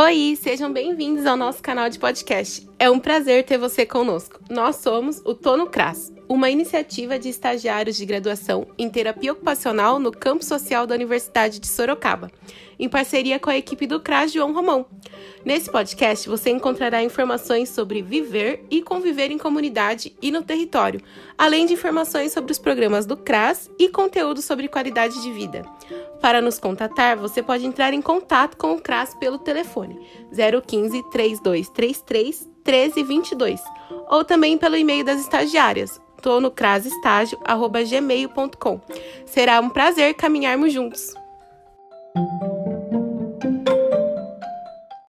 Oi, sejam bem-vindos ao nosso canal de podcast. É um prazer ter você conosco. Nós somos o Tono Cras, uma iniciativa de estagiários de graduação em terapia ocupacional no campo social da Universidade de Sorocaba, em parceria com a equipe do CRAS João Romão. Nesse podcast você encontrará informações sobre viver e conviver em comunidade e no território, além de informações sobre os programas do CRAS e conteúdo sobre qualidade de vida. Para nos contatar, você pode entrar em contato com o CRAS pelo telefone 015 3233 1322 ou também pelo e-mail das estagiárias tonocrasestágio.gmail.com. Será um prazer caminharmos juntos.